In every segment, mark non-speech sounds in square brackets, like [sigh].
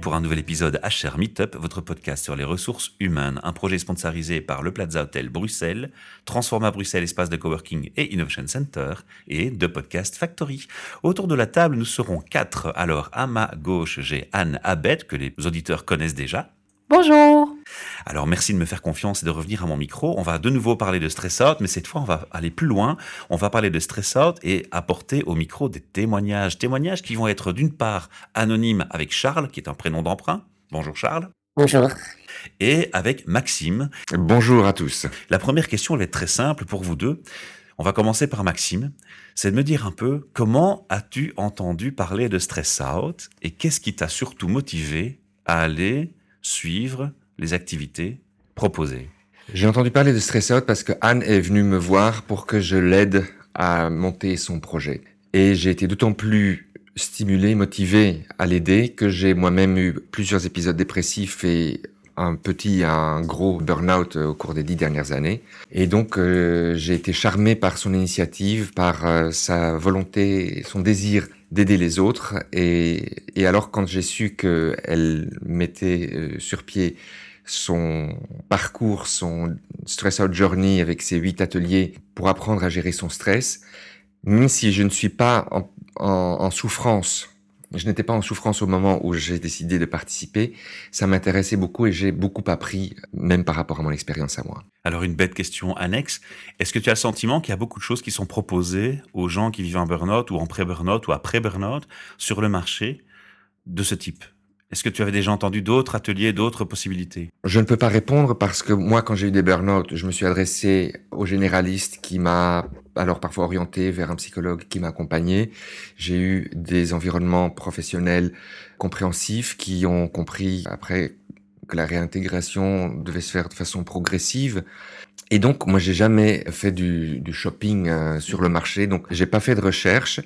pour un nouvel épisode HR Meetup, votre podcast sur les ressources humaines, un projet sponsorisé par le Plaza Hotel Bruxelles, Transforma Bruxelles Espace de Coworking et Innovation Center et de Podcast Factory. Autour de la table, nous serons quatre. Alors, à ma gauche, j'ai Anne Abed, que les auditeurs connaissent déjà. Bonjour. Alors merci de me faire confiance et de revenir à mon micro. On va de nouveau parler de stress out, mais cette fois on va aller plus loin. On va parler de stress out et apporter au micro des témoignages. Témoignages qui vont être d'une part anonymes avec Charles, qui est un prénom d'emprunt. Bonjour Charles. Bonjour. Et avec Maxime. Bonjour à tous. La première question elle est très simple pour vous deux. On va commencer par Maxime. C'est de me dire un peu comment as-tu entendu parler de stress out et qu'est-ce qui t'a surtout motivé à aller suivre les activités proposées J'ai entendu parler de Stress Out parce que Anne est venue me voir pour que je l'aide à monter son projet. Et j'ai été d'autant plus stimulé, motivé à l'aider que j'ai moi-même eu plusieurs épisodes dépressifs et un petit, un gros burn-out au cours des dix dernières années. Et donc, euh, j'ai été charmé par son initiative, par euh, sa volonté, son désir d'aider les autres. Et, alors, quand j'ai su qu'elle mettait euh, sur pied son parcours, son stress out journey avec ses huit ateliers pour apprendre à gérer son stress, même si je ne suis pas en, souffrance je n'étais pas en souffrance au moment où j'ai décidé de participer. Ça m'intéressait beaucoup et j'ai beaucoup appris, même par rapport à mon expérience à moi. Alors une bête question annexe. Est-ce que tu as le sentiment qu'il y a beaucoup de choses qui sont proposées aux gens qui vivent en burn-out ou en pré-burn-out ou après burn-out sur le marché de ce type? Est-ce que tu avais déjà entendu d'autres ateliers, d'autres possibilités? Je ne peux pas répondre parce que moi, quand j'ai eu des burn-out, je me suis adressé au généraliste qui m'a alors parfois orienté vers un psychologue qui m'a accompagné. J'ai eu des environnements professionnels compréhensifs qui ont compris après que la réintégration devait se faire de façon progressive. Et donc, moi, j'ai jamais fait du, shopping euh, sur le marché, donc j'ai pas fait de recherche.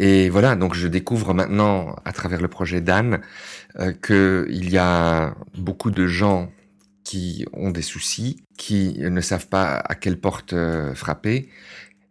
Et voilà, donc je découvre maintenant, à travers le projet d'Anne, euh, qu'il y a beaucoup de gens qui ont des soucis, qui ne savent pas à quelle porte euh, frapper,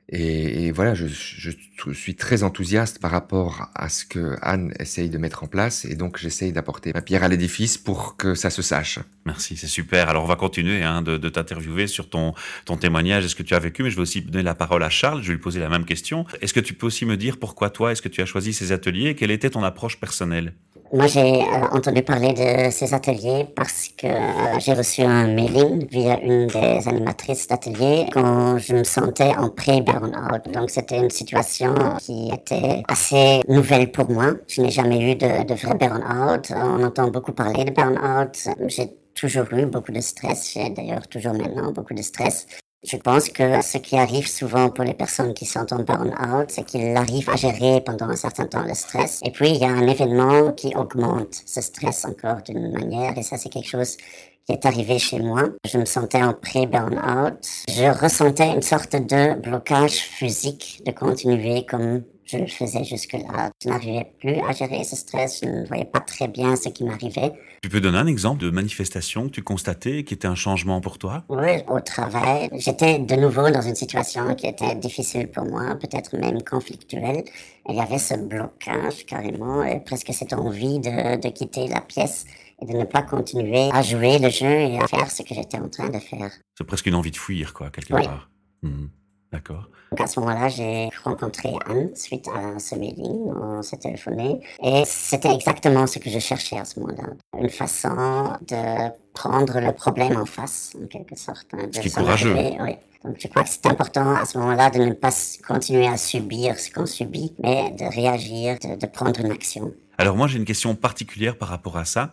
et, et voilà, je, je, suis très enthousiaste par rapport à ce que Anne essaye de mettre en place, et donc j'essaye d'apporter ma pierre à l'édifice pour que ça se sache. Merci, c'est super. Alors on va continuer hein, de, de t'interviewer sur ton, ton témoignage et ce que tu as vécu, mais je vais aussi donner la parole à Charles. Je vais lui poser la même question. Est-ce que tu peux aussi me dire pourquoi toi, est-ce que tu as choisi ces ateliers et quelle était ton approche personnelle? Moi, j'ai euh, entendu parler de ces ateliers parce que euh, j'ai reçu un mailing via une des animatrices d'atelier quand je me sentais en pré-burnout. Donc, c'était une situation qui était assez nouvelle pour moi. Je n'ai jamais eu de, de vrai burn-out. On entend beaucoup parler de burn-out. J'ai toujours eu beaucoup de stress. J'ai d'ailleurs toujours maintenant beaucoup de stress. Je pense que ce qui arrive souvent pour les personnes qui sont en burn-out, c'est qu'ils arrivent à gérer pendant un certain temps le stress. Et puis, il y a un événement qui augmente ce stress encore d'une manière. Et ça, c'est quelque chose qui est arrivé chez moi. Je me sentais en pré-burn-out. Je ressentais une sorte de blocage physique de continuer comme je le faisais jusque-là. Je n'arrivais plus à gérer ce stress. Je ne voyais pas très bien ce qui m'arrivait. Tu peux donner un exemple de manifestation que tu constatais qui était un changement pour toi? Oui, au travail. J'étais de nouveau dans une situation qui était difficile pour moi, peut-être même conflictuelle. Il y avait ce blocage carrément, et presque cette envie de, de quitter la pièce et de ne pas continuer à jouer le jeu et à faire ce que j'étais en train de faire. C'est presque une envie de fuir, quoi, quelque Oui. part. Mhm. D'accord. Donc à ce moment-là, j'ai rencontré Anne suite à ce meeting, on s'est téléphoné et c'était exactement ce que je cherchais à ce moment-là. Une façon de prendre le problème en face, en quelque sorte. hein, de qui courageux. oui. Donc je crois que c'est important à ce moment-là de ne pas continuer à subir ce qu'on subit, mais de réagir, de, de prendre une action. Alors moi, j'ai une question particulière par rapport à ça.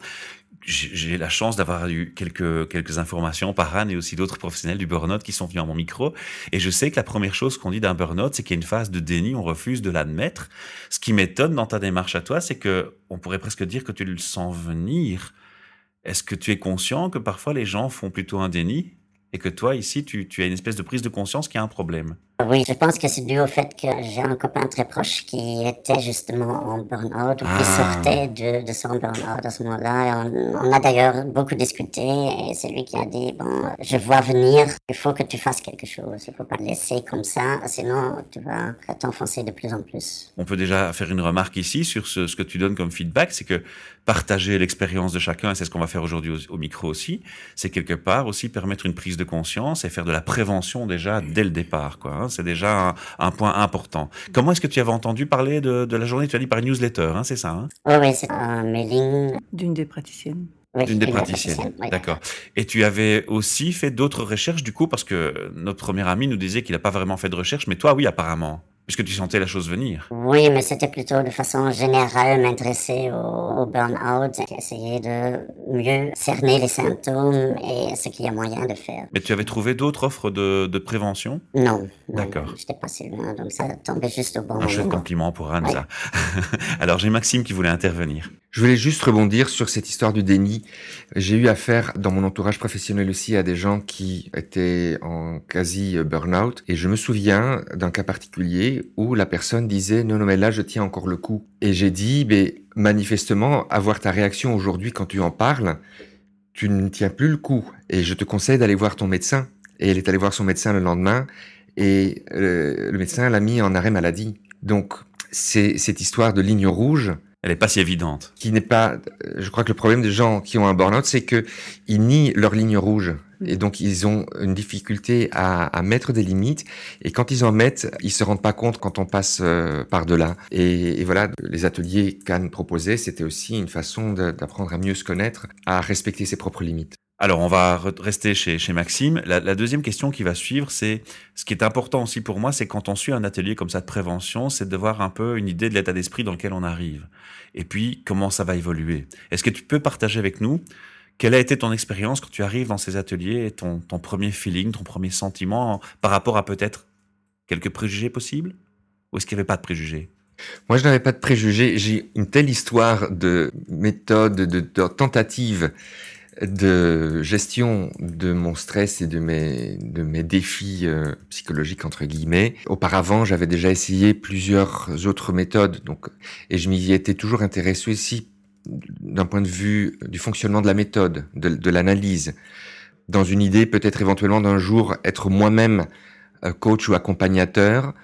J'ai la chance d'avoir eu quelques, quelques informations par Anne et aussi d'autres professionnels du burn-out qui sont venus à mon micro. Et je sais que la première chose qu'on dit d'un burn-out, c'est qu'il y a une phase de déni, on refuse de l'admettre. Ce qui m'étonne dans ta démarche à toi, c'est que on pourrait presque dire que tu le sens venir. Est-ce que tu es conscient que parfois les gens font plutôt un déni et que toi, ici, tu, tu as une espèce de prise de conscience qu'il y a un problème? Oui, je pense que c'est dû au fait que j'ai un copain très proche qui était justement en burn-out ou qui Ah. sortait de, de son burn-out à ce moment-là. On, on a d'ailleurs beaucoup discuté et c'est lui qui a dit, bon, je vois venir, il faut que tu fasses quelque chose. Il faut pas te laisser comme ça, sinon tu vas t'enfoncer de plus en plus. On peut déjà faire une remarque ici sur ce, ce que tu donnes comme feedback, c'est que partager l'expérience de chacun, et c'est ce qu'on va faire aujourd'hui au, au micro aussi, c'est quelque part aussi permettre une prise de conscience et faire de la prévention déjà dès le départ. quoi. Hein. C'est déjà un, un point important. Comment est-ce que tu avais entendu parler de, de la journée? Tu as dit par newsletter, hein, c'est ça hein? Oui, oui, c'est un mailing. D'une des praticiennes. Oui, D'une des praticiennes. D'accord. Et tu avais aussi fait d'autres recherches du coup, parce que notre premier ami nous disait qu'il n'a pas vraiment fait de recherche, mais toi, oui, apparemment, puisque tu sentais la chose venir. Oui, mais c'était plutôt de façon générale m'intéresser au, au burn-out, essayer de mieux cerner les symptômes et ce qu'il y a moyen de faire. Mais tu avais trouvé d'autres offres de, de prévention? Non, D'accord. j'étais pas si loin, donc ça tombait juste au bon Un chouette moment. compliment pour ça. [laughs] Alors, j'ai Maxime qui voulait intervenir. Je voulais juste rebondir sur cette histoire du déni. J'ai eu affaire dans mon entourage professionnel aussi à des gens qui étaient en quasi burn-out. Et je me souviens d'un cas particulier où la personne disait non, non, mais là, je tiens encore le coup. Et j'ai dit, mais manifestement, avoir ta réaction aujourd'hui quand tu en parles, tu ne tiens plus le coup. Et je te conseille d'aller voir ton médecin. Et elle est allée voir son médecin le lendemain. Et euh, le médecin l'a mis en arrêt maladie. Donc, c'est cette histoire de ligne rouge Elle est pas si évidente. qui n'est pas. Je crois que le problème des gens qui ont un burn-out, c'est que ils nient leur ligne rouge. Et donc, ils ont une difficulté à, à mettre des limites. Et quand ils en mettent, ils se rendent pas compte quand on passe euh, par-delà. Et, et voilà, les ateliers qu'Anne proposait, c'était aussi une façon d'apprendre à mieux se connaître, à respecter ses propres limites. Alors, on va re- rester chez, Maxime. La, deuxième question qui va suivre, c'est ce qui est important aussi pour moi, c'est quand on suit un atelier comme ça de prévention, c'est de voir un peu une idée de l'état d'esprit dans lequel on arrive. Et puis, comment ça va évoluer. Est-ce que tu peux partager avec nous quelle a été ton expérience quand tu arrives dans ces ateliers ton premier feeling, ton premier sentiment par rapport à peut-être quelques préjugés possibles? Ou est-ce qu'il n'y avait pas de préjugés? Moi, je n'avais pas de préjugés. J'ai une telle histoire de méthode, de, de tentative de gestion de mon stress et de mes, de mes défis euh, psychologiques, entre guillemets. Auparavant, j'avais déjà essayé plusieurs autres méthodes, donc, et je m'y étais toujours intéressé aussi d'un point de vue du fonctionnement de la méthode, de, de l'analyse, dans une idée peut-être éventuellement d'un jour être moi-même euh, coach ou accompagnateur.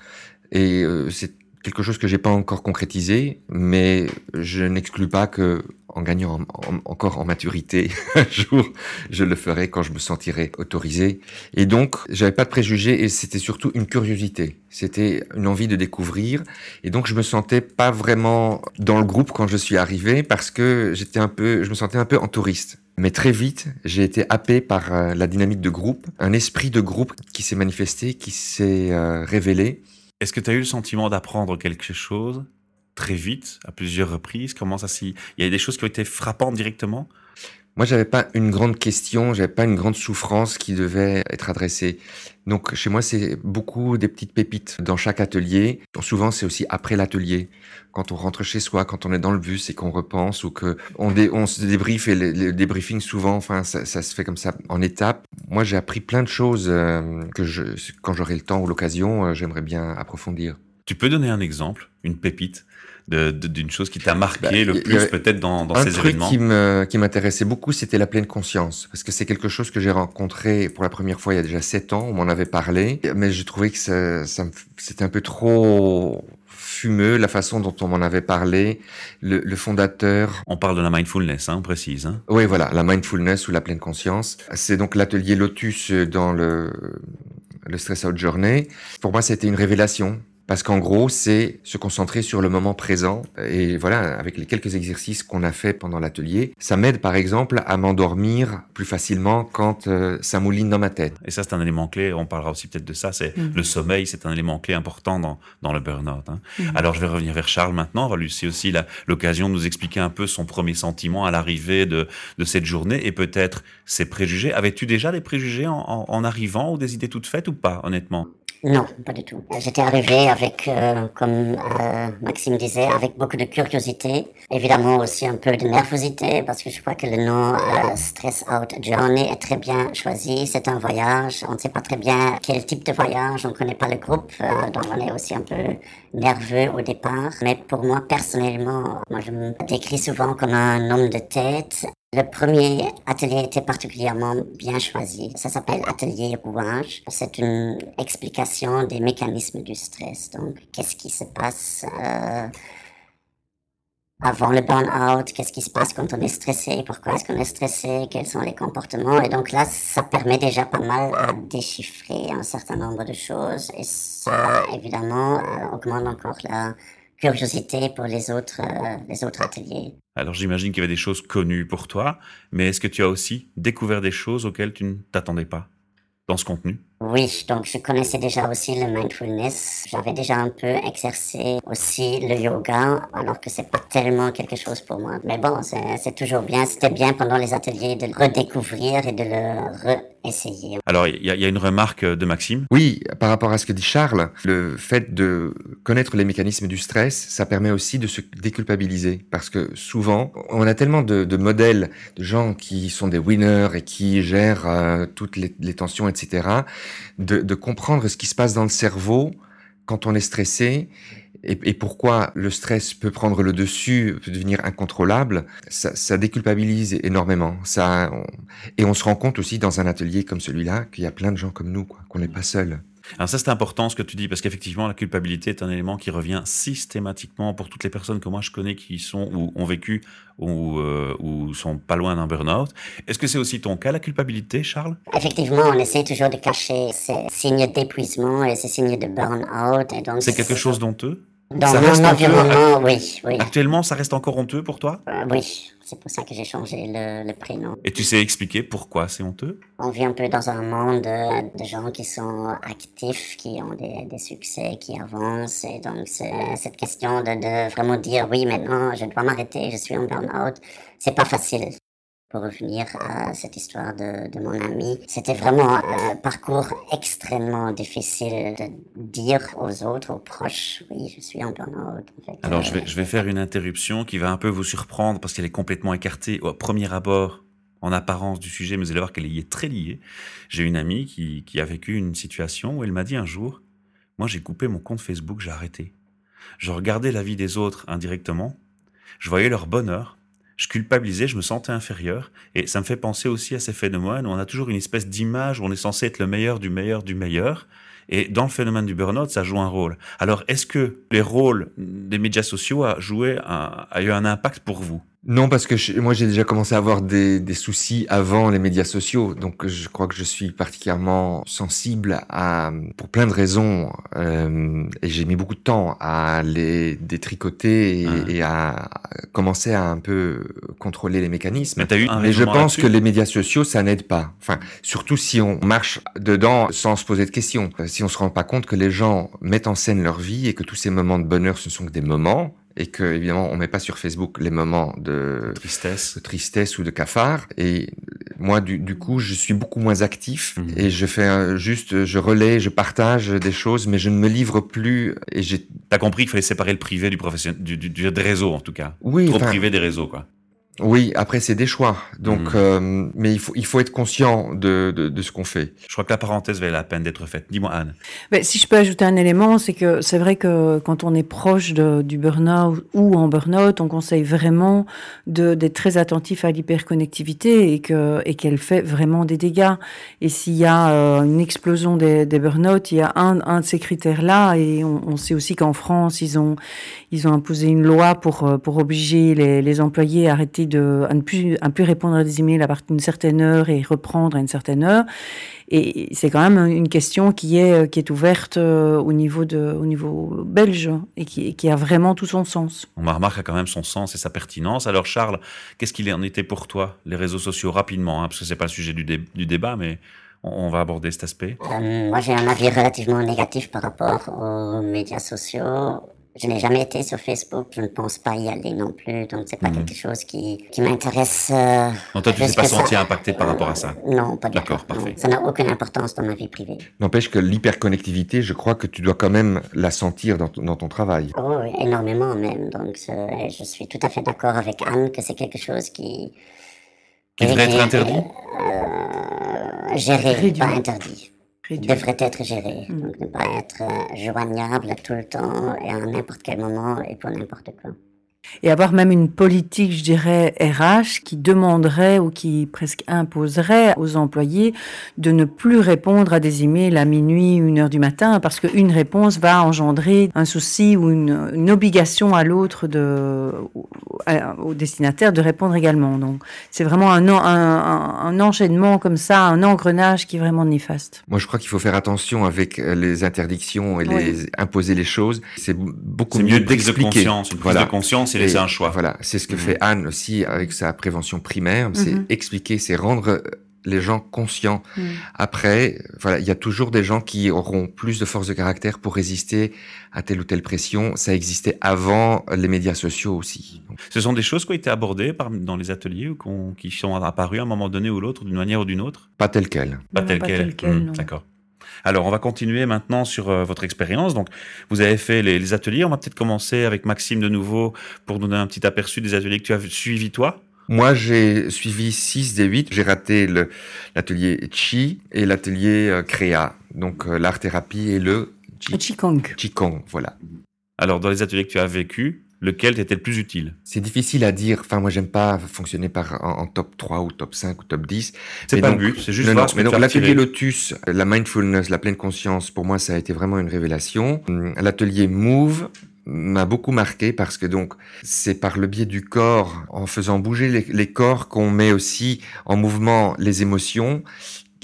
Et euh, c'est quelque chose que j'ai pas encore concrétisé, mais je n'exclus pas que en gagnant en- en- encore en maturité, [laughs] un jour, je le ferai quand je me sentirai autorisé. Et donc, j'avais pas de préjugés et c'était surtout une curiosité. C'était une envie de découvrir. Et donc, je me sentais pas vraiment dans le groupe quand je suis arrivé parce que j'étais un peu, je me sentais un peu en touriste. Mais très vite, j'ai été happé par euh, la dynamique de groupe, un esprit de groupe qui s'est manifesté, qui s'est euh, révélé. Est-ce que tu as eu le sentiment d'apprendre quelque chose très vite, à plusieurs reprises? Comment ça s'y... Il y a des choses qui ont été frappantes directement? Moi, j'avais pas une grande question, j'avais pas une grande souffrance qui devait être adressée. Donc, chez moi, c'est beaucoup des petites pépites dans chaque atelier. Souvent, c'est aussi après l'atelier, quand on rentre chez soi, quand on est dans le bus et qu'on repense ou que on, se débriefe et le, le débriefing souvent, enfin, ça, ça se fait comme ça en étapes. Moi, j'ai appris plein de choses euh, que quand j'aurai le temps ou l'occasion, euh, j'aimerais bien approfondir. Tu peux donner un exemple, une pépite? D'une chose qui t'a marqué Bah, y- le plus peut-être dans, dans un ces truc événements qui me qui m'intéressait beaucoup, c'était la pleine conscience, parce que c'est quelque chose que j'ai rencontré pour la première fois il y a déjà sept ans. On m'en avait parlé, mais j'ai trouvé que ça, ça c'était un peu trop fumeux la façon dont on m'en avait parlé. Le, le fondateur, On parle de la mindfulness, hein, on précise. Hein. oui voilà, la mindfulness ou la pleine conscience. C'est donc l'atelier Lotus dans le le Stress Out Journey. Pour moi, c'était une révélation. Parce qu'en gros, c'est se concentrer sur le moment présent. Et voilà, avec les quelques exercices qu'on a fait pendant l'atelier, ça m'aide par exemple à m'endormir plus facilement quand euh, ça mouline dans ma tête. Et ça, c'est un élément clé. On parlera aussi peut-être de ça. C'est Mhm. le sommeil, c'est un élément clé important dans, dans le burn-out. hein. Mhm. Alors, je vais revenir vers Charles maintenant. On va lui aussi l'occasion de nous expliquer un peu son premier sentiment à l'arrivée de, de cette journée et peut-être ses préjugés. Avais-tu déjà des préjugés en, en- en arrivant ou des idées toutes faites ou pas, honnêtement? Non, pas du tout. J'étais arrivé avec, euh, comme euh, Maxime disait, avec beaucoup de curiosité, évidemment aussi un peu de nervosité, parce que je crois que le nom euh, Stress Out Journey est très bien choisi. C'est un voyage, on ne sait pas très bien quel type de voyage, on ne connaît pas le groupe, donc on est aussi un peu nerveux au départ. Mais pour moi, personnellement, moi je me décris souvent comme un homme de tête le premier atelier était particulièrement bien choisi. Ça s'appelle Atelier Rouage. C'est une explication des mécanismes du stress. Donc, qu'est-ce qui se passe euh, avant le burn-out? Qu'est-ce qui se passe quand on est stressé? Pourquoi est-ce qu'on est stressé? Quels sont les comportements? Et donc là, ça permet déjà pas mal à déchiffrer un certain nombre de choses. Et ça, évidemment, euh, augmente encore la curiosité pour les autres, euh, les autres ateliers. Alors j'imagine qu'il y avait des choses connues pour toi, mais est-ce que tu as aussi découvert des choses auxquelles tu ne t'attendais pas dans ce contenu? Oui, donc je connaissais déjà aussi le mindfulness. J'avais déjà un peu exercé aussi le yoga, alors que c'est pas tellement quelque chose pour moi. Mais bon, c'est toujours bien. C'était bien pendant les ateliers de le redécouvrir et de le essayer. Alors, il y, a une remarque de Maxime. Oui, par rapport à ce que dit Charles, le fait de connaître les mécanismes du stress, ça permet aussi de se déculpabiliser. Parce que souvent, on a tellement de, modèles de gens qui sont des winners et qui gèrent euh, toutes les, les tensions, etc de, comprendre ce qui se passe dans le cerveau quand on est stressé et, pourquoi le stress peut prendre le dessus, peut devenir incontrôlable, ça, déculpabilise énormément. Ça, et on se rend compte aussi dans un atelier comme celui-là qu'il y a plein de gens comme nous, qu'on n'est pas seul. Alors ça, c'est important ce que tu dis, parce qu'effectivement, la culpabilité est un élément qui revient systématiquement pour toutes les personnes que moi je connais qui sont ou ont vécu ou, euh, ou sont pas loin d'un burn-out. Est-ce que c'est aussi ton cas, la culpabilité, Charles? Effectivement, on essaie toujours de cacher ces signes d'épuisement et ces signes de burn-out. C'est quelque chose d'honteux? Dans mon environnement, oui, oui. Actuellement, ça reste encore honteux pour toi? Euh, Oui, c'est pour ça que j'ai changé le, prénom. Et tu sais expliquer pourquoi c'est honteux? On vit un peu dans un monde de, gens qui sont actifs, qui ont des, des succès, qui avancent. Et donc, cette question de, de, vraiment dire oui, maintenant, je dois m'arrêter, je suis en burn-out, c'est pas facile pour revenir à cette histoire de, mon ami, c'était vraiment un parcours extrêmement difficile de dire aux autres, aux proches, oui, je suis en burn-out. Alors, je, vais, je vais faire une interruption qui va un peu vous surprendre parce qu'elle est complètement écartée au premier abord en apparence du sujet, mais vous allez voir qu'elle y est très liée. J'ai une amie qui, qui a vécu une situation où elle m'a dit un jour, moi j'ai coupé mon compte Facebook, j'ai arrêté. Je regardais la vie des autres indirectement, je voyais leur bonheur, je culpabilisais, je me sentais inférieur. Et ça me fait penser aussi à ces phénomènes où on a toujours une espèce d'image où on est censé être le meilleur du meilleur du meilleur. Et dans le phénomène du burn-out, ça joue un rôle. Alors, est-ce que les rôles des médias sociaux a joué a eu un impact pour vous? Non, parce que moi j'ai déjà commencé à avoir des, des, soucis avant les médias sociaux, donc je crois que je suis particulièrement sensible à, pour plein de raisons, euh, et j'ai mis beaucoup de temps à les détricoter et, à commencer à un peu contrôler les mécanismes. Mais, as eu un Mais je pense que les médias sociaux ça n'aide pas. Enfin, surtout si on marche dedans sans se poser de questions, si on se rend pas compte que les gens mettent en scène leur vie et que tous ces moments de bonheur ce sont que des moments et que évidemment on met pas sur Facebook les moments de tristesse, de tristesse ou de cafard. Et moi, du, du coup, je suis beaucoup moins actif mhm. et je fais juste, je relais, je partage des choses, mais je ne me livre plus. Et j'ai. T'as compris qu'il fallait séparer le privé du professionnel, du, du, du, réseau en tout cas. Oui. Trop privé des réseaux, quoi. Oui, après c'est des choix. Donc, hmm. euh, mais il faut il faut être conscient de, de, de ce qu'on fait. Je crois que la parenthèse valait la peine d'être faite. Dis-moi Anne. Ben, si je peux ajouter un élément, c'est que c'est vrai que quand on est proche de, du burn-out ou en burn-out, on conseille vraiment d'être très attentif à l'hyperconnectivité et que et qu'elle fait vraiment des dégâts. Et s'il y a euh, une explosion des, des burn-out, il y a un, un de ces critères là. Et on, on sait aussi qu'en France, ils ont ils ont imposé une loi pour euh, pour obliger les, les employés à arrêter de, à ne plus, à plus répondre à des emails à partir d'une certaine heure et reprendre à une certaine heure. Et c'est quand même une question qui est, qui est ouverte euh, au niveau, de, au niveau belge et qui, qui a vraiment tout son sens. On remarque a quand même son sens et sa pertinence. Alors Charles, qu'est-ce qu'il en était pour toi, les réseaux sociaux, rapidement, hein, parce que c'est pas le sujet du, du débat, mais on va aborder cet aspect. Euh, moi, j'ai un avis relativement négatif par rapport aux médias sociaux Je n'ai jamais été sur Facebook, je ne pense pas y aller non plus, donc c'est pas Mhm. quelque chose qui, qui m'intéresse. euh, Donc toi, tu plus t'es pas que ça. senti impacté par rapport à ça. Non, pas du tout. D'accord, parfait. Non, Ça n'a aucune importance dans ma vie privée. N'empêche que l'hyperconnectivité, je crois que tu dois quand même la sentir dans, ton- dans ton travail. Oh, oui, énormément même. Donc, c'est- je suis tout à fait d'accord avec Anne que c'est quelque chose qui. Qui devrait être interdit? euh, Géré, pas interdit. Devrait être géré. Mm. Donc, ne pas être euh, joignable tout le temps et à n'importe quel moment et pour n'importe quoi. Et avoir même une politique, je dirais, RH qui demanderait ou qui presque imposerait aux employés de ne plus répondre à des emails à minuit, une heure du matin, parce qu'une réponse va engendrer un souci ou une, une obligation à l'autre de, à- au destinataire de répondre également. Donc, c'est vraiment un, un, un- un enchaînement comme ça, un engrenage qui est vraiment néfaste. Moi, je crois qu'il faut faire attention avec euh, les interdictions et les imposer les choses. C'est beaucoup C'est mieux prise de d'expliquer. conscience. Une prise Voilà. de conscience et laisser un choix. Voilà, c'est ce que Mhm. fait Anne aussi avec sa prévention primaire, c'est Mhm. expliquer, c'est rendre euh, les gens conscients. Mm. Après, voilà, il y a toujours des gens qui auront plus de force de caractère pour résister à telle ou telle pression. Ça existait avant les médias sociaux aussi. Donc, Ce sont des choses qui ont été abordées par, dans les ateliers ou qui sont apparues à un moment donné ou l'autre, d'une manière ou d'une autre? Pas tel quel. Pas Non, tel pas quel. tel quel, Hmm, non. D'accord. Alors, on va continuer maintenant sur euh, votre expérience. Donc, vous avez fait les, les ateliers. On va peut-être commencer avec Maxime de nouveau pour donner un petit aperçu des ateliers que tu as suivis toi. Moi, j'ai suivi 6 des 8. J'ai raté le- l'atelier Chi et l'atelier euh, Créa. Donc, euh, l'art-thérapie et le Chi- Qigong. Qigong, voilà. Alors, dans les ateliers que tu as vécu, lequel t'était le plus utile C'est difficile à dire. Enfin, moi, j'aime pas fonctionner par en, en top 3 ou top 5 ou top 10. C'est pas donc- le but, c'est juste Non, non, ce mais donc l'atelier. Lotus, la mindfulness, la pleine conscience, pour moi, ça a été vraiment une révélation. Hum, L'atelier Move m'a beaucoup marqué parce que donc c'est par le biais du corps, en faisant bouger les, les corps, qu'on met aussi en mouvement les émotions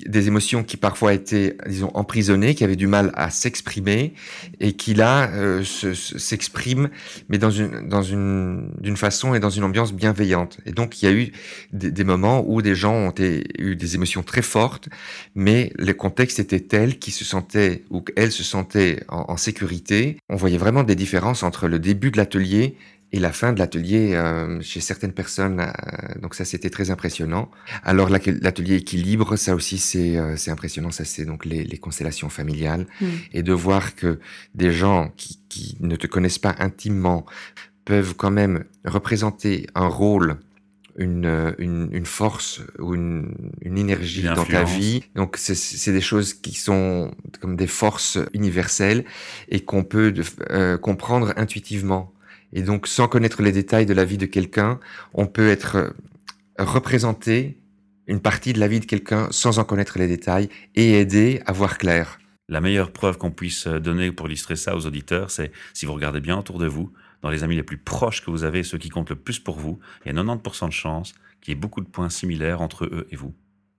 des émotions qui parfois étaient, disons, emprisonnées, qui avaient du mal à s'exprimer, et qui là euh, se- se- s'expriment, mais dans une dans une d'une façon et dans une ambiance bienveillante. Et donc il y a eu des, des moments où des gens ont eu des émotions très fortes, mais le contexte était tel qu'ils se sentaient ou qu'elles se sentaient en, en sécurité. On voyait vraiment des différences entre le début de l'atelier et la fin de l'atelier euh, chez certaines personnes. euh, donc ça, c'était très impressionnant. Alors la- l'atelier équilibre, ça aussi, c'est euh, c'est impressionnant. Ça, c'est donc les, les constellations familiales Mm. et de voir que des gens qui, qui ne te connaissent pas intimement peuvent quand même représenter un rôle une, une, une force ou une, une énergie Une dans ta vie. Donc c'est- c'est des choses qui sont comme des forces universelles et qu'on peut de- euh, comprendre intuitivement. Et donc sans connaître les détails de la vie de quelqu'un, on peut être euh, représenté une partie de la vie de quelqu'un sans en connaître les détails et aider à voir clair. La meilleure preuve qu'on puisse euh, donner pour illustrer ça aux auditeurs, c'est si vous regardez bien autour de vous, dans les amis les plus proches que vous avez, ceux qui comptent le plus pour vous, il y a 90% de chances qu'il y ait beaucoup de points similaires entre eux et vous.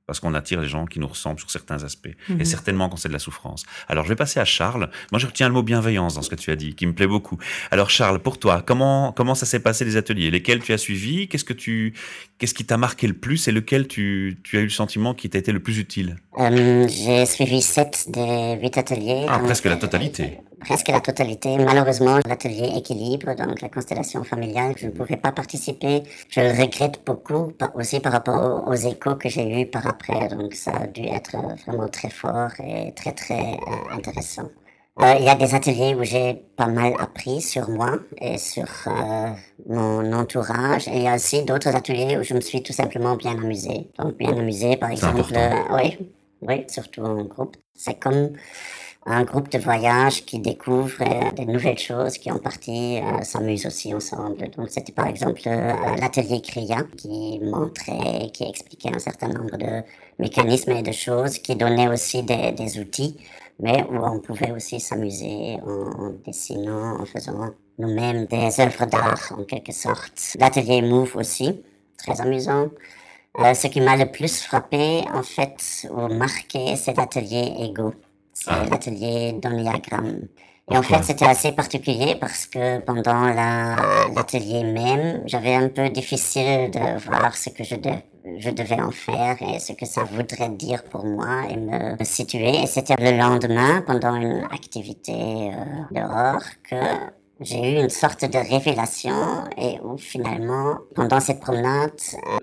Parce qu'on attire les gens qui nous ressemblent sur certains aspects. Mhm. Et certainement quand c'est de la souffrance. Alors je vais passer à Charles. Moi je retiens le mot bienveillance dans ce que tu as dit, qui me plaît beaucoup. Alors Charles, pour toi, comment, comment ça s'est passé les ateliers? Lesquels tu as suivis? Qu'est-ce que tu, qu'est-ce qui t'a marqué le plus et lequel tu, tu as eu le sentiment qui t'a été le plus utile Euh, j'ai suivi sept des huit ateliers. Ah, presque la totalité. Presque la totalité. Malheureusement, l'atelier équilibre, donc la constellation familiale, je ne pouvais pas participer. Je le regrette beaucoup, aussi par rapport aux, aux échos que j'ai eus par après. Donc ça a dû être euh, vraiment très fort et très très euh, intéressant. Euh, Il y a des ateliers où j'ai pas mal appris sur moi et sur euh, mon entourage. Et il y a aussi d'autres ateliers où je me suis tout simplement bien amusée. Donc bien amusée, par exemple. euh, oui, oui, surtout en groupe. C'est comme un groupe de voyage qui découvre euh, des nouvelles choses, qui en partie euh, s'amusent aussi ensemble. Donc c'était par exemple euh, l'atelier CRIA qui montrait, qui expliquait un certain nombre de mécanismes et de choses, qui donnait aussi des, des outils, mais où on pouvait aussi s'amuser en, dessinant, en faisant nous-mêmes des œuvres d'art en quelque sorte. L'atelier Move aussi, très amusant. Euh, ce qui m'a le plus frappé, en fait, ou marqué, c'est l'atelier Ego. C'est Ah. l'atelier d'Oniagram. Et en fait, c'était assez particulier parce que pendant la- l'atelier même, j'avais un peu difficile de voir ce que je, de- je devais en faire et ce que ça voudrait dire pour moi et me, me situer. Et c'était le lendemain, pendant une activité euh, dehors, que j'ai eu une sorte de révélation et où finalement, pendant cette promenade...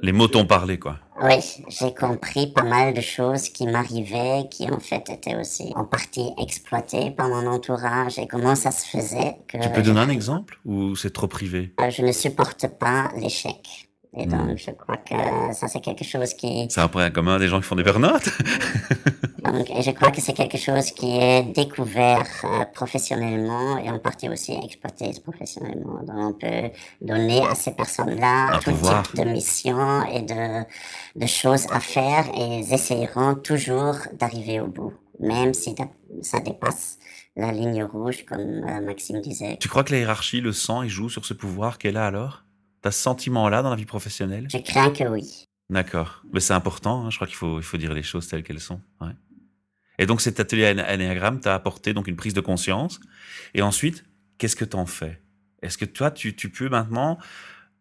Les mots t'ont parlé, quoi. Oui, j'ai compris pas mal de choses qui m'arrivaient, qui en fait étaient aussi en partie exploitées par mon entourage et comment ça se faisait. Que tu peux donner un exemple ou c'est trop privé? Euh, Je ne supporte pas l'échec. Et donc, je crois que ça, c'est quelque chose qui... C'est un point commun des gens qui font des burn-out? [laughs] Donc, je crois que c'est quelque chose qui est découvert euh, professionnellement et en partie aussi exploité professionnellement. Donc, on peut donner à ces personnes-là tout type de mission et de, de choses à faire et ils essayeront toujours d'arriver au bout, même si ça dépasse la ligne rouge, comme euh, Maxime disait. Tu crois que la hiérarchie le sent et joue sur ce pouvoir qu'elle a alors? T'as ce sentiment-là dans la vie professionnelle? Je crains que oui. D'accord. Mais c'est important, hein. je crois qu'il faut, il faut dire les choses telles qu'elles sont. Ouais. Et donc cet atelier Enneagram t'a apporté donc une prise de conscience. Et ensuite, qu'est-ce que t'en fais? Est-ce que toi, tu, tu peux maintenant,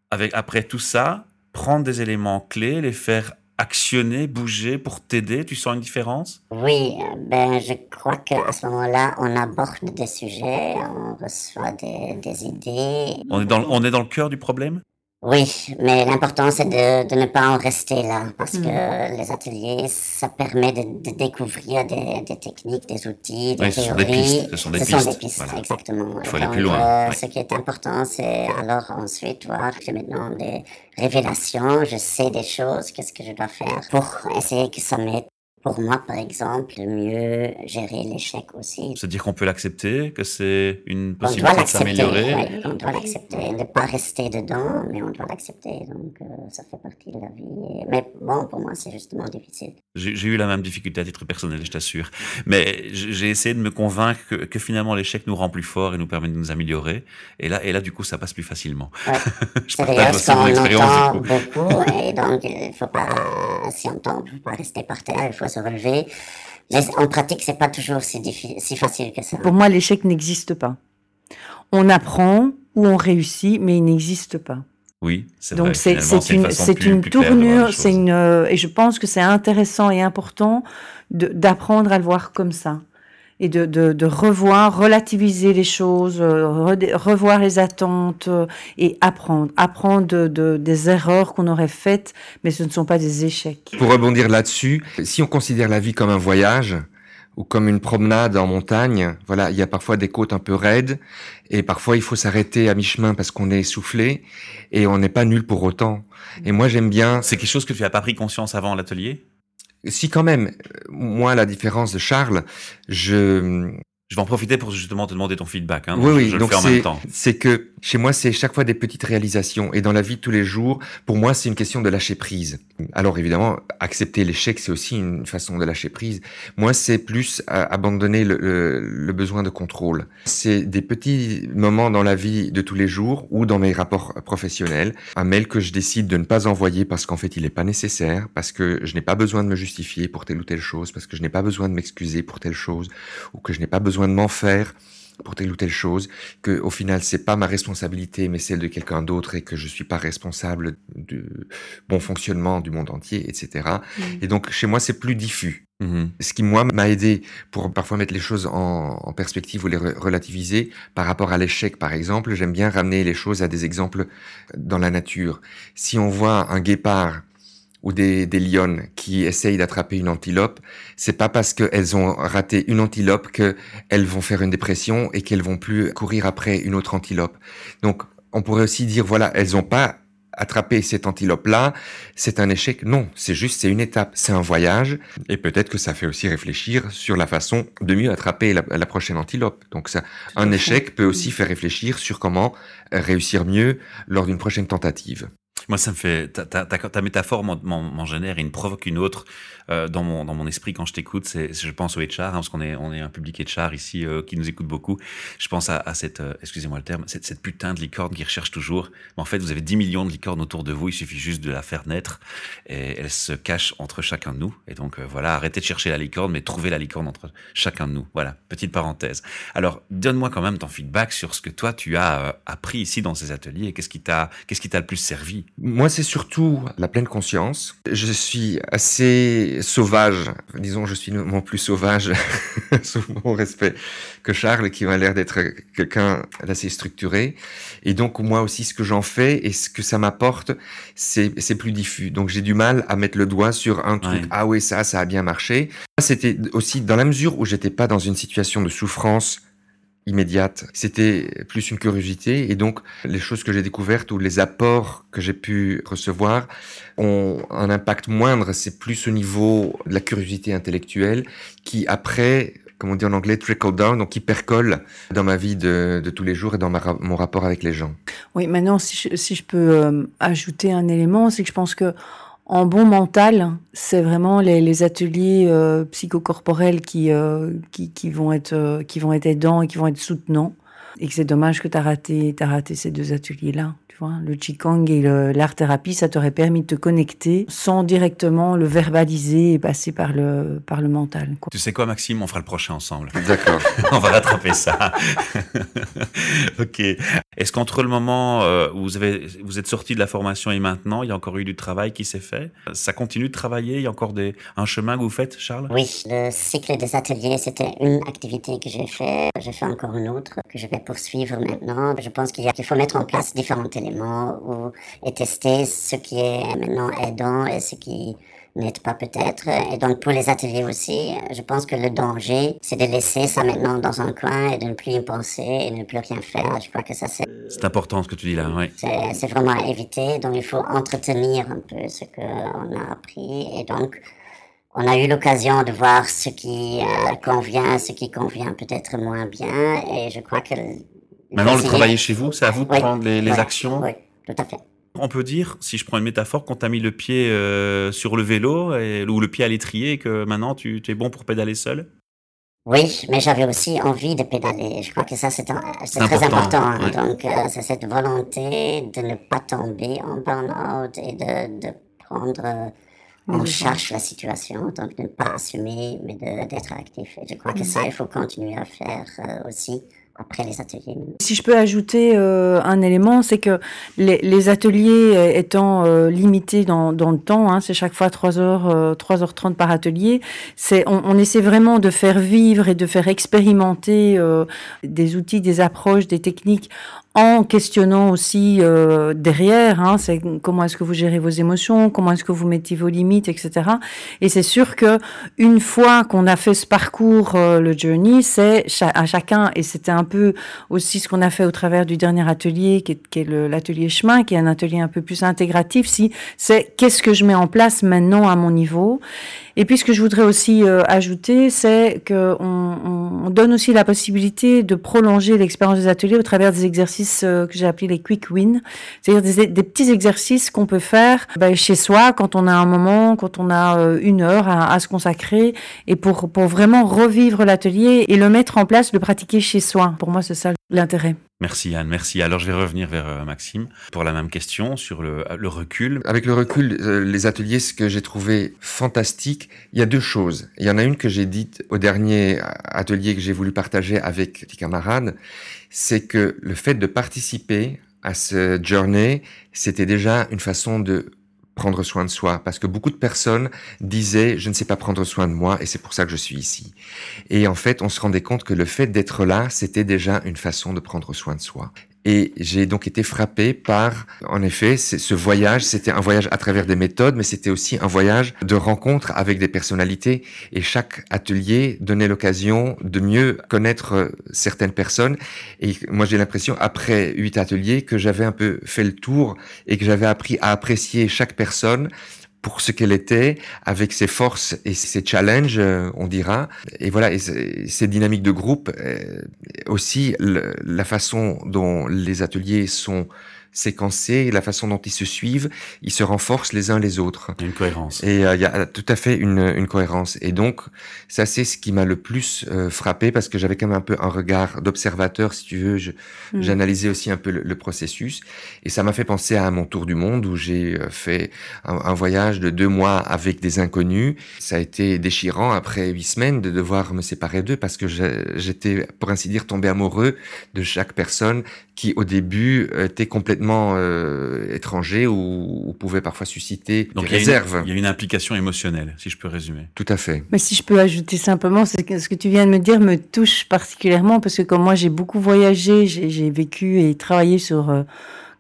avec, après tout ça, prendre des éléments clés, les faire actionner, bouger pour t'aider? Tu sens une différence? Oui, ben je crois qu'à ce moment-là, on aborde des sujets, on reçoit des, des idées. On est, dans, on est dans le cœur du problème? Oui, mais l'important c'est de, de, ne pas en rester là, parce que hmm. les ateliers, ça permet de, de découvrir des, des, techniques, des outils, des théories. Ce sont des pistes. Ce sont des pistes, exactement. Il faut aller plus loin. Euh, ce qui est important, c'est alors ensuite voir, j'ai maintenant des révélations, je sais des choses, qu'est-ce que je dois faire pour essayer que ça m'aide pour moi, par exemple, mieux gérer l'échec aussi. C'est-à-dire qu'on peut l'accepter, que c'est une possibilité de s'améliorer. Oui, on doit l'accepter, ne pas rester dedans, mais on doit l'accepter. Donc, euh, ça fait partie de la vie. Mais bon, pour moi, c'est justement difficile. J'ai eu la même difficulté à titre personnel, je t'assure. Mais j'ai essayé de me convaincre que, que finalement l'échec nous rend plus forts et nous permet de nous améliorer. Et là, et là, du coup, ça passe plus facilement. Ouais. [laughs] je partage aussi mon expérience. beaucoup, et donc, il faut pas, si on tombe, il faut pas rester par terre, il faut se relever. Mais en pratique, c'est pas toujours si, si facile que ça. Pour moi, l'échec n'existe pas. On apprend ou on réussit, mais il n'existe pas. Oui, c'est Donc c'est une, c'est une tournure, c'est une, et je pense que c'est intéressant et important d'apprendre à le voir comme ça et de, de, de, revoir, relativiser les choses, euh, revoir les attentes euh, et apprendre. Apprendre de, de des erreurs qu'on aurait faites, mais ce ne sont pas des échecs. Pour rebondir là-dessus, si on considère la vie comme un voyage, ou comme une promenade en montagne. Voilà, il y a parfois des côtes un peu raides et parfois il faut s'arrêter à mi-chemin parce qu'on est essoufflé et on n'est pas nul pour autant. Et moi j'aime bien. C'est quelque chose que tu n'as pas pris conscience avant l'atelier? Si quand même, moi, la différence de Charles, je... Je vais en profiter pour justement te demander ton feedback. Hein, oui, oui, je, donc c'est que chez moi, c'est chaque fois des petites réalisations. Et dans la vie de tous les jours, pour moi, c'est une question de lâcher prise. Alors évidemment, accepter l'échec, c'est aussi une façon de lâcher prise. Moi, c'est plus abandonner le, le, besoin de contrôle. C'est des petits moments dans la vie de tous les jours ou dans mes rapports professionnels. Un mail que je décide de ne pas envoyer parce qu'en fait, il n'est pas nécessaire, parce que je n'ai pas besoin de me justifier pour telle ou telle chose, parce que je n'ai pas besoin de m'excuser pour telle chose, ou que je n'ai pas besoin de m'en faire pour telle ou telle chose, que au final c'est pas ma responsabilité mais celle de quelqu'un d'autre et que je suis pas responsable du bon fonctionnement du monde entier, etc. Mm. Et donc chez moi c'est plus diffus. Mm-hmm. Ce qui moi m'a aidé pour parfois mettre les choses en, en perspective ou les relativiser par rapport à l'échec par exemple, j'aime bien ramener les choses à des exemples dans la nature. Si on voit un guépard ou des, des lionnes qui essayent d'attraper une antilope, c'est pas parce qu'elles ont raté une antilope qu'elles vont faire une dépression et qu'elles vont plus courir après une autre antilope. Donc, on pourrait aussi dire, voilà, elles ont pas attrapé cette antilope-là, c'est un échec. Non, c'est juste, c'est une étape, c'est un voyage. Et peut-être que ça fait aussi réfléchir sur la façon de mieux attraper la, la prochaine antilope. Donc ça, un échec peut aussi faire réfléchir sur comment réussir mieux lors d'une prochaine tentative. Moi, ça me fait. Ta, ta, ta, métaphore m'en génère et une provoque une autre euh, dans, mon, dans mon esprit quand je t'écoute. Je pense au HR, hein, parce qu'on est, on est un public HR ici euh, qui nous écoute beaucoup. Je pense à, à cette, euh, excusez-moi le terme, cette, cette putain de licorne qui recherche toujours. En fait, vous avez 10 millions de licornes autour de vous. Il suffit juste de la faire naître et elle se cache entre chacun de nous. Et donc voilà, arrêtez de chercher la licorne, mais trouvez la licorne entre chacun de nous. Voilà, petite parenthèse. Alors, donne-moi quand même ton feedback sur ce que toi tu as appris ici dans ces ateliers. Qu'est-ce qui t'a, qu'est-ce qui t'a le plus servi? Moi, c'est surtout la pleine conscience. Je suis assez sauvage. Disons, je suis mon plus sauvage, [laughs] sous mon respect, que Charles, qui m'a l'air d'être quelqu'un d'assez structuré. Et donc, moi aussi, ce que j'en fais et ce que ça m'apporte, c'est plus diffus. Donc, j'ai du mal à mettre le doigt sur un truc. Ah oui, ça, ça a bien marché. C'était aussi dans la mesure où j'étais pas dans une situation de souffrance immédiate. C'était plus une curiosité et donc les choses que j'ai découvertes ou les apports que j'ai pu recevoir ont un impact moindre. C'est plus au niveau de la curiosité intellectuelle qui après comme on dit en anglais, trickle down, donc qui percole dans ma vie de, de tous les jours et dans mon rapport avec les gens. Oui, maintenant, si je, si je peux euh, ajouter un élément, c'est que je pense que en bon mental, c'est vraiment les, ateliers euh, psychocorporels qui, euh, qui, qui, vont être, euh, qui vont être aidants et qui vont être soutenants. Et que c'est dommage que tu raté, as raté ces deux ateliers-là. Vois, le Qigong et l'art-thérapie, ça t'aurait permis de te connecter sans directement le verbaliser et passer par le, par le mental. Tu sais quoi, Maxime On fera le prochain ensemble. D'accord. [laughs] on va rattraper ça. [laughs] ok. Est-ce qu'entre le moment euh, où vous, avez, vous êtes sorti de la formation et maintenant, il y a encore eu du travail qui s'est fait? Ça continue de travailler? Il y a encore des, un chemin que vous faites, Charles? Oui, le cycle des ateliers, c'était une activité que j'ai fait. Je fais encore une autre que je vais poursuivre maintenant. Je pense qu'il faut mettre en place différents éléments ou, et tester ce qui est maintenant aidant et ce qui n'aide pas peut-être. Et donc pour les ateliers aussi, je pense que le danger, c'est de laisser ça maintenant dans un coin et de ne plus y penser et de ne plus rien faire. Je crois que ça c'est... C'est important ce que tu dis là, oui. C'est vraiment à éviter. Donc il faut entretenir un peu ce qu'on a appris. Et donc on a eu l'occasion de voir ce qui euh, convient, ce qui convient peut-être moins bien. Et je crois que... Maintenant, le travail est chez vous, c'est à vous de prendre les, les actions Oui, tout à fait. On peut dire, si je prends une métaphore, qu'on t'a mis le pied euh, sur le vélo et, ou le pied à l'étrier et que maintenant tu, tu, es bon pour pédaler seul? Oui, mais j'avais aussi envie de pédaler. Je crois que ça, c'est très important. Hein. Donc, euh, c'est cette volonté de ne pas tomber en burn-out et de, de prendre euh, en charge la situation. Donc, de ne pas assumer, mais d'être actif. Et je crois que ça, il faut continuer à faire euh, aussi après les ateliers. Si je peux ajouter euh, un élément, c'est que les, les, ateliers étant euh, limités dans, dans, le temps, hein, c'est chaque fois 3 heures, euh, 3h30 par atelier, c'est, on, on, essaie vraiment de faire vivre et de faire expérimenter euh, des outils, des approches, des techniques en questionnant aussi euh, derrière, hein, c'est comment est-ce que vous gérez vos émotions, comment est-ce que vous mettez vos limites, etc. Et c'est sûr que une fois qu'on a fait ce parcours, euh, le journey, c'est à chacun, et c'était un peu aussi ce qu'on a fait au travers du dernier atelier, qui est, qui est l'atelier chemin, qui est un atelier un peu plus intégratif, si c'est qu'est-ce que je mets en place maintenant à mon niveau. Et puis ce que je voudrais aussi euh, ajouter, c'est que on, on donne aussi la possibilité de prolonger l'expérience des ateliers au travers des exercices que j'ai appelé les quick wins, c'est-à-dire des, des, petits exercices qu'on peut faire ben, chez soi quand on a un moment, quand on a euh, une heure à, à, se consacrer, et pour, pour vraiment revivre l'atelier et le mettre en place, le pratiquer chez soi. Pour moi, c'est ça l'intérêt. Merci Anne, merci. Alors je vais revenir vers euh, Maxime pour la même question sur le, le recul. Avec le recul, euh, les ateliers, ce que j'ai trouvé fantastique, il y a deux choses. Il y en a une que j'ai dite au dernier atelier que j'ai voulu partager avec des camarades, c'est que le fait de participer à ce journée, c'était déjà une façon de prendre soin de soi parce que beaucoup de personnes disaient je ne sais pas prendre soin de moi et c'est pour ça que je suis ici. Et en fait, on se rendait compte que le fait d'être là, c'était déjà une façon de prendre soin de soi. Et j'ai donc été frappé par, en effet, ce voyage. C'était un voyage à travers des méthodes, mais c'était aussi un voyage de rencontre avec des personnalités. Et chaque atelier donnait l'occasion de mieux connaître certaines personnes. Et moi, j'ai l'impression, après huit ateliers, que j'avais un peu fait le tour et que j'avais appris à apprécier chaque personne pour ce qu'elle était, avec ses forces et ses challenges, on dira. Et voilà, et ces dynamiques de groupe, euh, aussi la façon dont les ateliers sont séquencés, la façon dont ils se suivent, ils se renforcent les uns les autres. Une cohérence. Et il euh, y a tout à fait une, une cohérence. Et donc, ça c'est ce qui m'a le plus euh, frappé parce que j'avais quand même un peu un regard d'observateur, si tu veux. J'analysais mmh. aussi un peu le, le, processus. Et ça m'a fait penser à mon tour du monde où j'ai euh, fait un, un, voyage de deux mois avec des inconnus. Ça a été déchirant après huit semaines de devoir me séparer d'eux parce que j'étais, pour ainsi dire, tombé amoureux de chaque personne qui au début était complètement euh, étranger ou, ou pouvait parfois susciter Donc des il réserves. une, il y a une implication émotionnelle, si je peux résumer. Tout à fait. Mais si je peux ajouter simplement, que ce que tu viens de me dire me touche particulièrement parce que comme moi j'ai beaucoup voyagé, j'ai j'ai vécu et travaillé sur euh,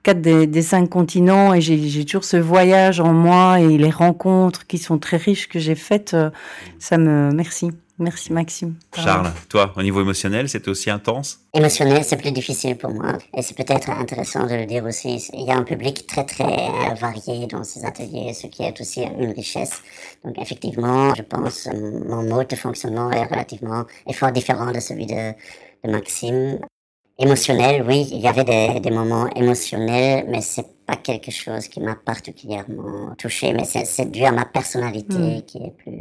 quatre des, des cinq continents et j'ai j'ai toujours ce voyage en moi et les rencontres qui sont très riches que j'ai faites. euh, ça me merci, merci Maxime. Charles, toi, au niveau émotionnel, c'était aussi intense? Émotionnel, c'est plus difficile pour moi. Et c'est peut-être intéressant de le dire aussi. Il y a un public très très euh, varié dans ces ateliers, ce qui est aussi une richesse. Donc effectivement, je pense mon mode de fonctionnement est relativement est fort différent de celui de, de Maxime. Émotionnel, oui, il y avait des, des moments émotionnels, mais c'est pas quelque chose qui m'a particulièrement touché, mais c'est dû à ma personnalité Mm. qui est plus.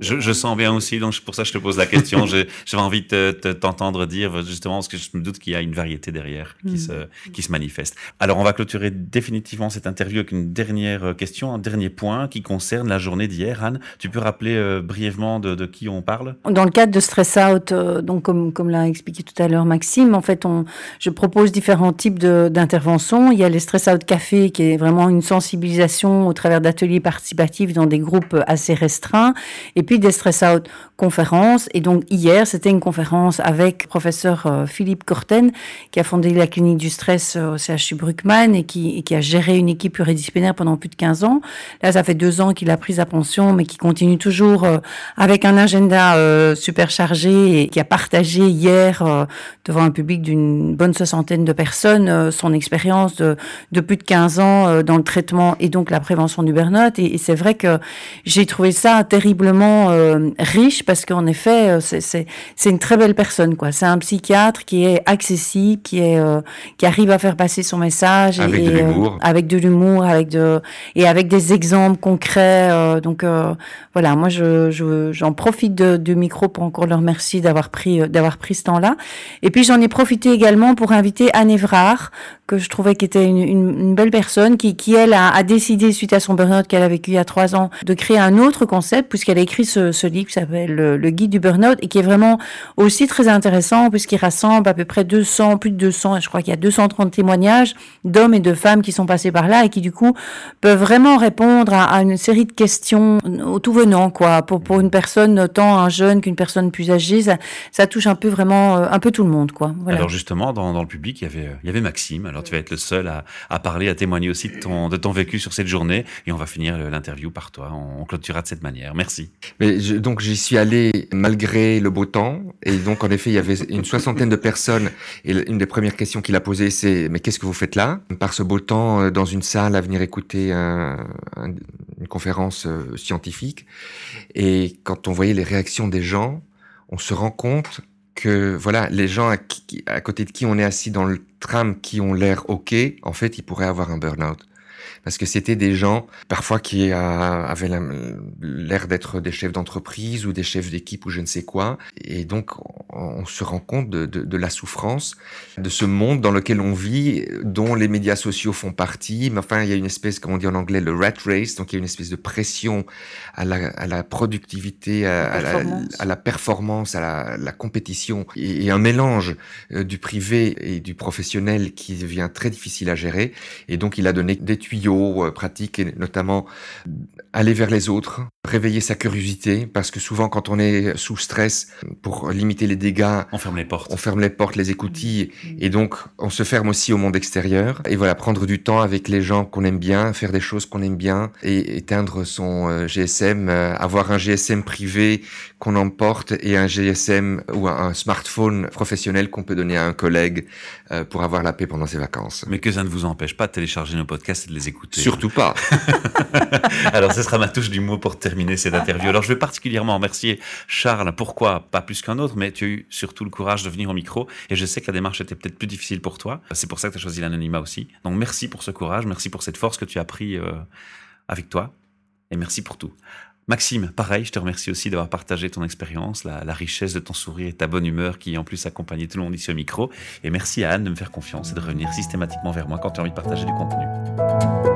je, je sens bien aussi, donc pour ça je te pose la question. [laughs] J'ai- J'avais envie de te- te- t'entendre dire justement parce que je me doute qu'il y a une variété derrière qui, Mm. se, qui se manifeste. Alors on va clôturer définitivement cette interview avec une dernière euh, question, un dernier point qui concerne la journée d'hier. Anne, tu peux rappeler euh, brièvement de, de qui on parle? Dans le cadre de Stress Out, euh, donc comme, comme l'a expliqué tout à l'heure Maxime, en fait, on, je propose différents types d'interventions. Il y a les Stress Out Café, qui est vraiment une sensibilisation au travers d'ateliers participatifs dans des groupes assez restreints, et puis des Stress Out conférences. Et donc hier, c'était une conférence avec professeur euh, Philippe Corten, qui a fondé la clinique du stress euh, au CHU Bruckmann et qui, a géré une équipe pluridisciplinaire pendant plus de 15 ans. Là, ça fait deux ans qu'il a pris sa pension, mais qui continue toujours euh, avec un agenda super chargé et qui a partagé hier devant un public d'une bonne soixantaine de personnes son expérience de, de plus de 15 ans euh, dans le traitement et donc la prévention du burn-out. Et, et c'est vrai que j'ai trouvé ça terriblement euh, riche parce qu'en effet, euh, c'est- une très belle personne. quoi. C'est un psychiatre qui est accessible, qui est euh, qui arrive à faire passer son message et- Avec de euh, l'humour. avec de l'humour, avec de et avec des exemples concrets. donc voilà, moi je je- j'en profite de- du micro pour encore leur remercier d'avoir pris d'avoir pris ce temps-là. Et puis j'en ai profité également pour inviter Anne Evrard, que je trouvais qui était une, une, une belle personne, qui, qui elle a, décidé suite à son burn-out qu'elle a vécu il y a trois ans, de créer un autre concept puisqu'elle a écrit ce, ce livre qui s'appelle le, guide du burn-out et qui est vraiment aussi très intéressant puisqu'il rassemble à peu près 200, plus de 200, je crois qu'il y a 230 témoignages d'hommes et de femmes qui sont passés par là et qui du coup peuvent vraiment répondre à, une série de questions au tout venant quoi. Pour pour une personne tant un jeune qu'une personne plus âgée, ça, touche un peu vraiment euh, un peu tout le monde quoi. Alors justement, dans, dans le public, il y avait, il y avait Maxime. Alors tu vas être le seul à, à parler, à témoigner aussi de ton, de ton vécu sur cette journée. Et on va finir l'interview par toi. On, on clôturera de cette manière. Merci. Donc j'y suis allé malgré le beau temps et donc en effet il y avait une soixantaine de personnes et une des premières questions qu'il a posées c'est mais qu'est-ce que vous faites là? Par ce beau temps euh, dans une salle à venir écouter un- un- une conférence euh, scientifique et quand on voyait les réactions des gens on se rend compte que voilà les gens à, qui- à côté de qui on est assis dans le tram qui ont l'air ok en fait ils pourraient avoir un burn-out parce que c'était des gens parfois qui euh, avaient la- l'air d'être des chefs d'entreprise ou des chefs d'équipe ou je ne sais quoi. Et donc, on, se rend compte de, de, de la souffrance de ce monde dans lequel on vit, dont les médias sociaux font partie. Mais enfin, il y a une espèce, comme on dit en anglais, le rat race. Donc, il y a une espèce de pression à la, à la productivité, à, à la, Performance. à la performance, à la, la compétition et, et un mélange euh, du privé et du professionnel qui devient très difficile à gérer. Et donc, il a donné des tuyaux euh, pratiques, et notamment aller vers les autres, réveiller sa curiosité, parce que souvent, quand on est sous stress, pour limiter les dégâts, On ferme les portes. on ferme les portes, les écoutilles, et donc on se ferme aussi au monde extérieur. Et voilà, prendre du temps avec les gens qu'on aime bien, faire des choses qu'on aime bien, et éteindre son euh, GSM, euh, avoir un GSM privé qu'on emporte et un GSM ou un, smartphone professionnel qu'on peut donner à un collègue euh, pour avoir la paix pendant ses vacances. Mais que ça ne vous empêche pas de télécharger nos podcasts et de les écouter. Surtout pas. [laughs] [laughs] Alors, ce sera ma touche du mot pour terminer cette interview. Alors, je veux particulièrement remercier Charles. Pourquoi Pas plus qu'un autre, mais tu as eu surtout le courage de venir au micro. Et je sais que la démarche était peut-être plus difficile pour toi. C'est pour ça que tu as choisi l'anonymat aussi. Donc, merci pour ce courage. Merci pour cette force que tu as pris euh, avec toi. Et merci pour tout. Maxime, pareil, je te remercie aussi d'avoir partagé ton expérience, la, la richesse de ton sourire et ta bonne humeur qui en plus accompagnait tout le monde ici au micro. Et merci à Anne de me faire confiance et de revenir systématiquement vers moi quand tu as envie de partager du contenu.